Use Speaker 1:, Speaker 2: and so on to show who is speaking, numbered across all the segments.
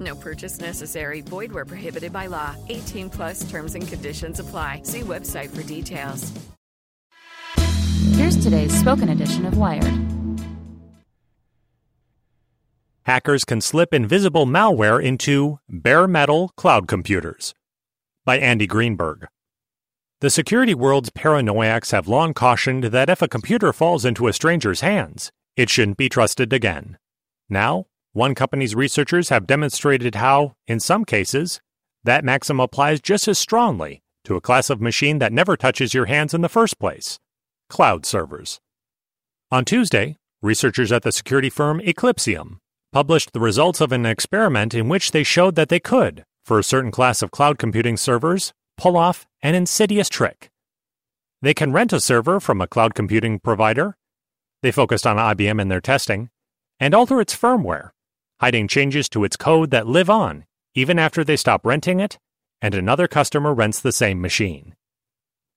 Speaker 1: No purchase necessary. Void where prohibited by law. 18 plus terms and conditions apply. See website for details.
Speaker 2: Here's today's spoken edition of Wired.
Speaker 3: Hackers can slip invisible malware into bare metal cloud computers. By Andy Greenberg. The security world's paranoiacs have long cautioned that if a computer falls into a stranger's hands, it shouldn't be trusted again. Now, one company's researchers have demonstrated how, in some cases, that maxim applies just as strongly to a class of machine that never touches your hands in the first place cloud servers. On Tuesday, researchers at the security firm Eclypsium published the results of an experiment in which they showed that they could, for a certain class of cloud computing servers, pull off an insidious trick. They can rent a server from a cloud computing provider. They focused on IBM in their testing and alter its firmware, hiding changes to its code that live on even after they stop renting it and another customer rents the same machine.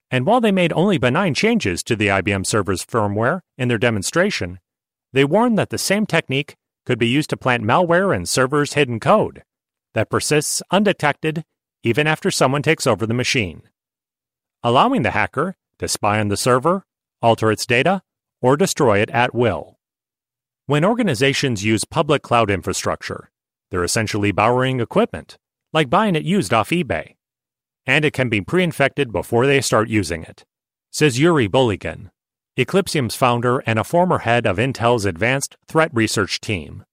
Speaker 3: And while they made only benign changes to the IBM server's firmware in their demonstration, they warned that the same technique could be used to plant malware in servers' hidden code that persists undetected even after someone takes over the machine, allowing the hacker to spy on the server, alter its data, or destroy it at will. When organizations use public cloud infrastructure, they're essentially borrowing equipment, like buying it used off eBay. And it can be pre infected before they start using it, says Yuri Bulygin, Eclypsium's founder and a former head of Intel's Advanced Threat Research Team.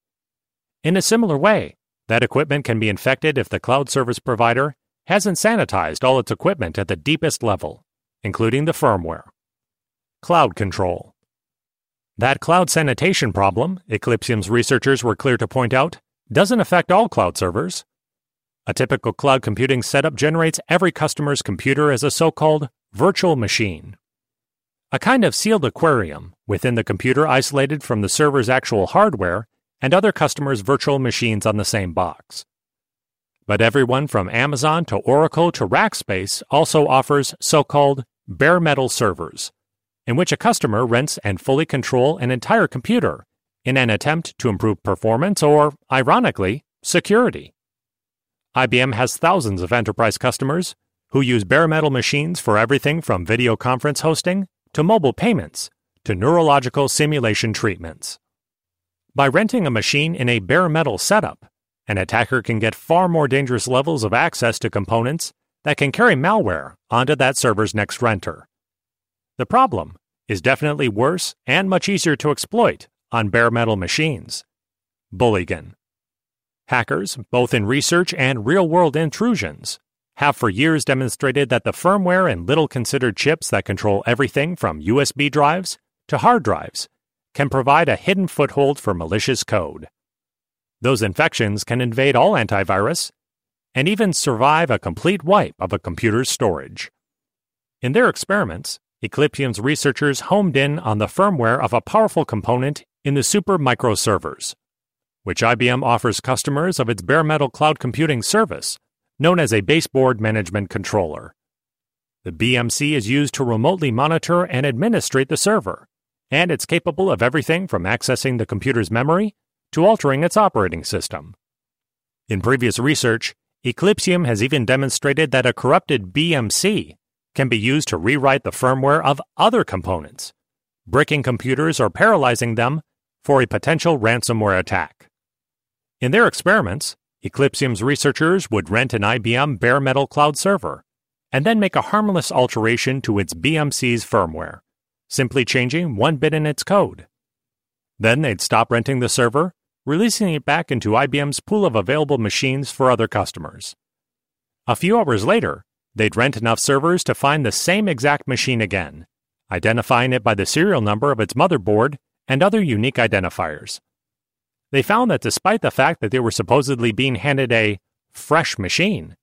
Speaker 3: In a similar way, that equipment can be infected if the cloud service provider hasn't sanitized all its equipment at the deepest level, including the firmware. Cloud control. That cloud sanitation problem, Eclypsium's researchers were clear to point out, doesn't affect all cloud servers. A typical cloud computing setup generates every customer's computer as a so called virtual machine. A kind of sealed aquarium within the computer isolated from the server's actual hardware and other customers' virtual machines on the same box. But everyone from Amazon to Oracle to Rackspace also offers so called bare metal servers, in which a customer rents and fully control an entire computer in an attempt to improve performance or, ironically, security. IBM has thousands of enterprise customers who use bare metal machines for everything from video conference hosting to mobile payments to neurological simulation treatments. By renting a machine in a bare metal setup, an attacker can get far more dangerous levels of access to components that can carry malware onto that server's next renter. The problem is definitely worse and much easier to exploit on bare metal machines. Bulygin. Hackers, both in research and real world intrusions, have for years demonstrated that the firmware in little considered chips that control everything from USB drives to hard drives can provide a hidden foothold for malicious code. Those infections can invade all antivirus and even survive a complete wipe of a computer's storage. In their experiments, Eclypsium's researchers homed in on the firmware of a powerful component in the Supermicro servers, which IBM offers customers of its bare metal cloud computing service, known as a baseboard management controller. The BMC is used to remotely monitor and administrate the server, and it's capable of everything from accessing the computer's memory to altering its operating system. In previous research, Eclypsium has even demonstrated that a corrupted BMC can be used to rewrite the firmware of other components, bricking computers or paralyzing them for a potential ransomware attack. In their experiments, Eclypsium's researchers would rent an IBM bare metal cloud server and then make a harmless alteration to its BMC's firmware, simply changing one bit in its code. Then they'd stop renting the server, releasing it back into IBM's pool of available machines for other customers. A few hours later, they'd rent enough servers to find the same exact machine again, identifying it by the serial number of its motherboard and other unique identifiers. They found that despite the fact that they were supposedly being handed a fresh machine,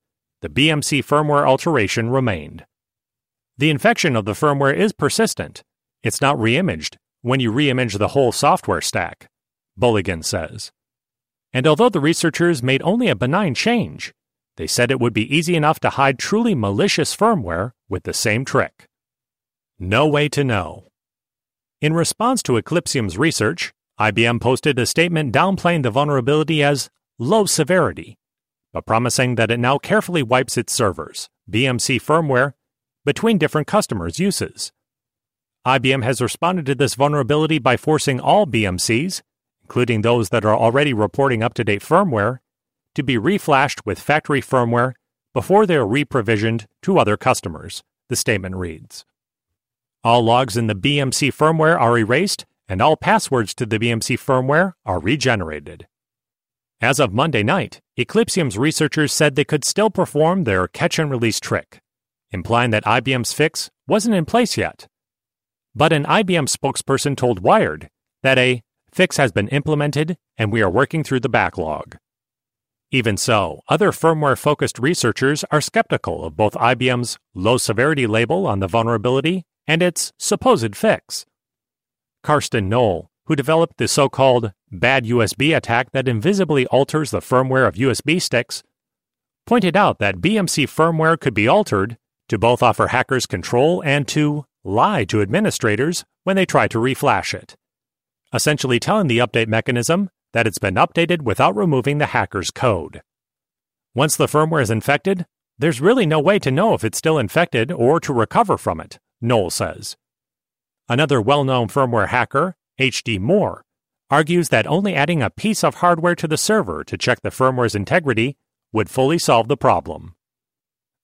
Speaker 3: the BMC firmware alteration remained. The infection of the firmware is persistent. It's not reimaged when you reimage the whole software stack, Bulygin says. And although the researchers made only a benign change, they said it would be easy enough to hide truly malicious firmware with the same trick. No way to know. In response to Eclypsium's research, IBM posted a statement downplaying the vulnerability as low severity, but promising that it now carefully wipes its servers, BMC firmware, between different customers' uses. IBM has responded to this vulnerability by forcing all BMCs, including those that are already reporting up to date firmware, to be reflashed with factory firmware before they are reprovisioned to other customers, the statement reads. All logs in the BMC firmware are erased and all passwords to the BMC firmware are regenerated. As of Monday night, Eclypsium's researchers said they could still perform their catch and release trick, implying that IBM's fix wasn't in place yet. But an IBM spokesperson told Wired that a fix has been implemented and we are working through the backlog. Even so, other firmware focused researchers are skeptical of both IBM's low severity label on the vulnerability and its supposed fix. Karsten Nohl, who developed the so called bad USB attack that invisibly alters the firmware of USB sticks, pointed out that BMC firmware could be altered to both offer hackers control and to lie to administrators when they try to reflash it, essentially telling the update mechanism that it's been updated without removing the hacker's code. Once the firmware is infected, there's really no way to know if it's still infected or to recover from it, Nohl says. Another well known firmware hacker, H.D. Moore, argues that only adding a piece of hardware to the server to check the firmware's integrity would fully solve the problem.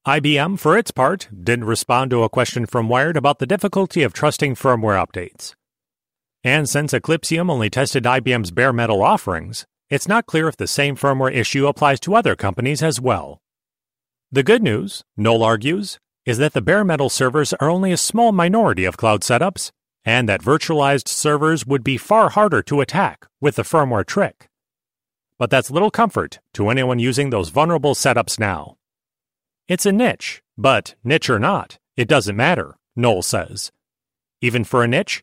Speaker 3: IBM, for its part, didn't respond to a question from Wired about the difficulty of trusting firmware updates. And since Eclypsium only tested IBM's bare metal offerings, it's not clear if the same firmware issue applies to other companies as well. The good news, Nohl argues, is that the bare metal servers are only a small minority of cloud setups, and that virtualized servers would be far harder to attack with the firmware trick. But that's little comfort to anyone using those vulnerable setups now. It's a niche, but niche or not, it doesn't matter, Nohl says. Even for a niche,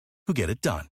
Speaker 4: who get it done.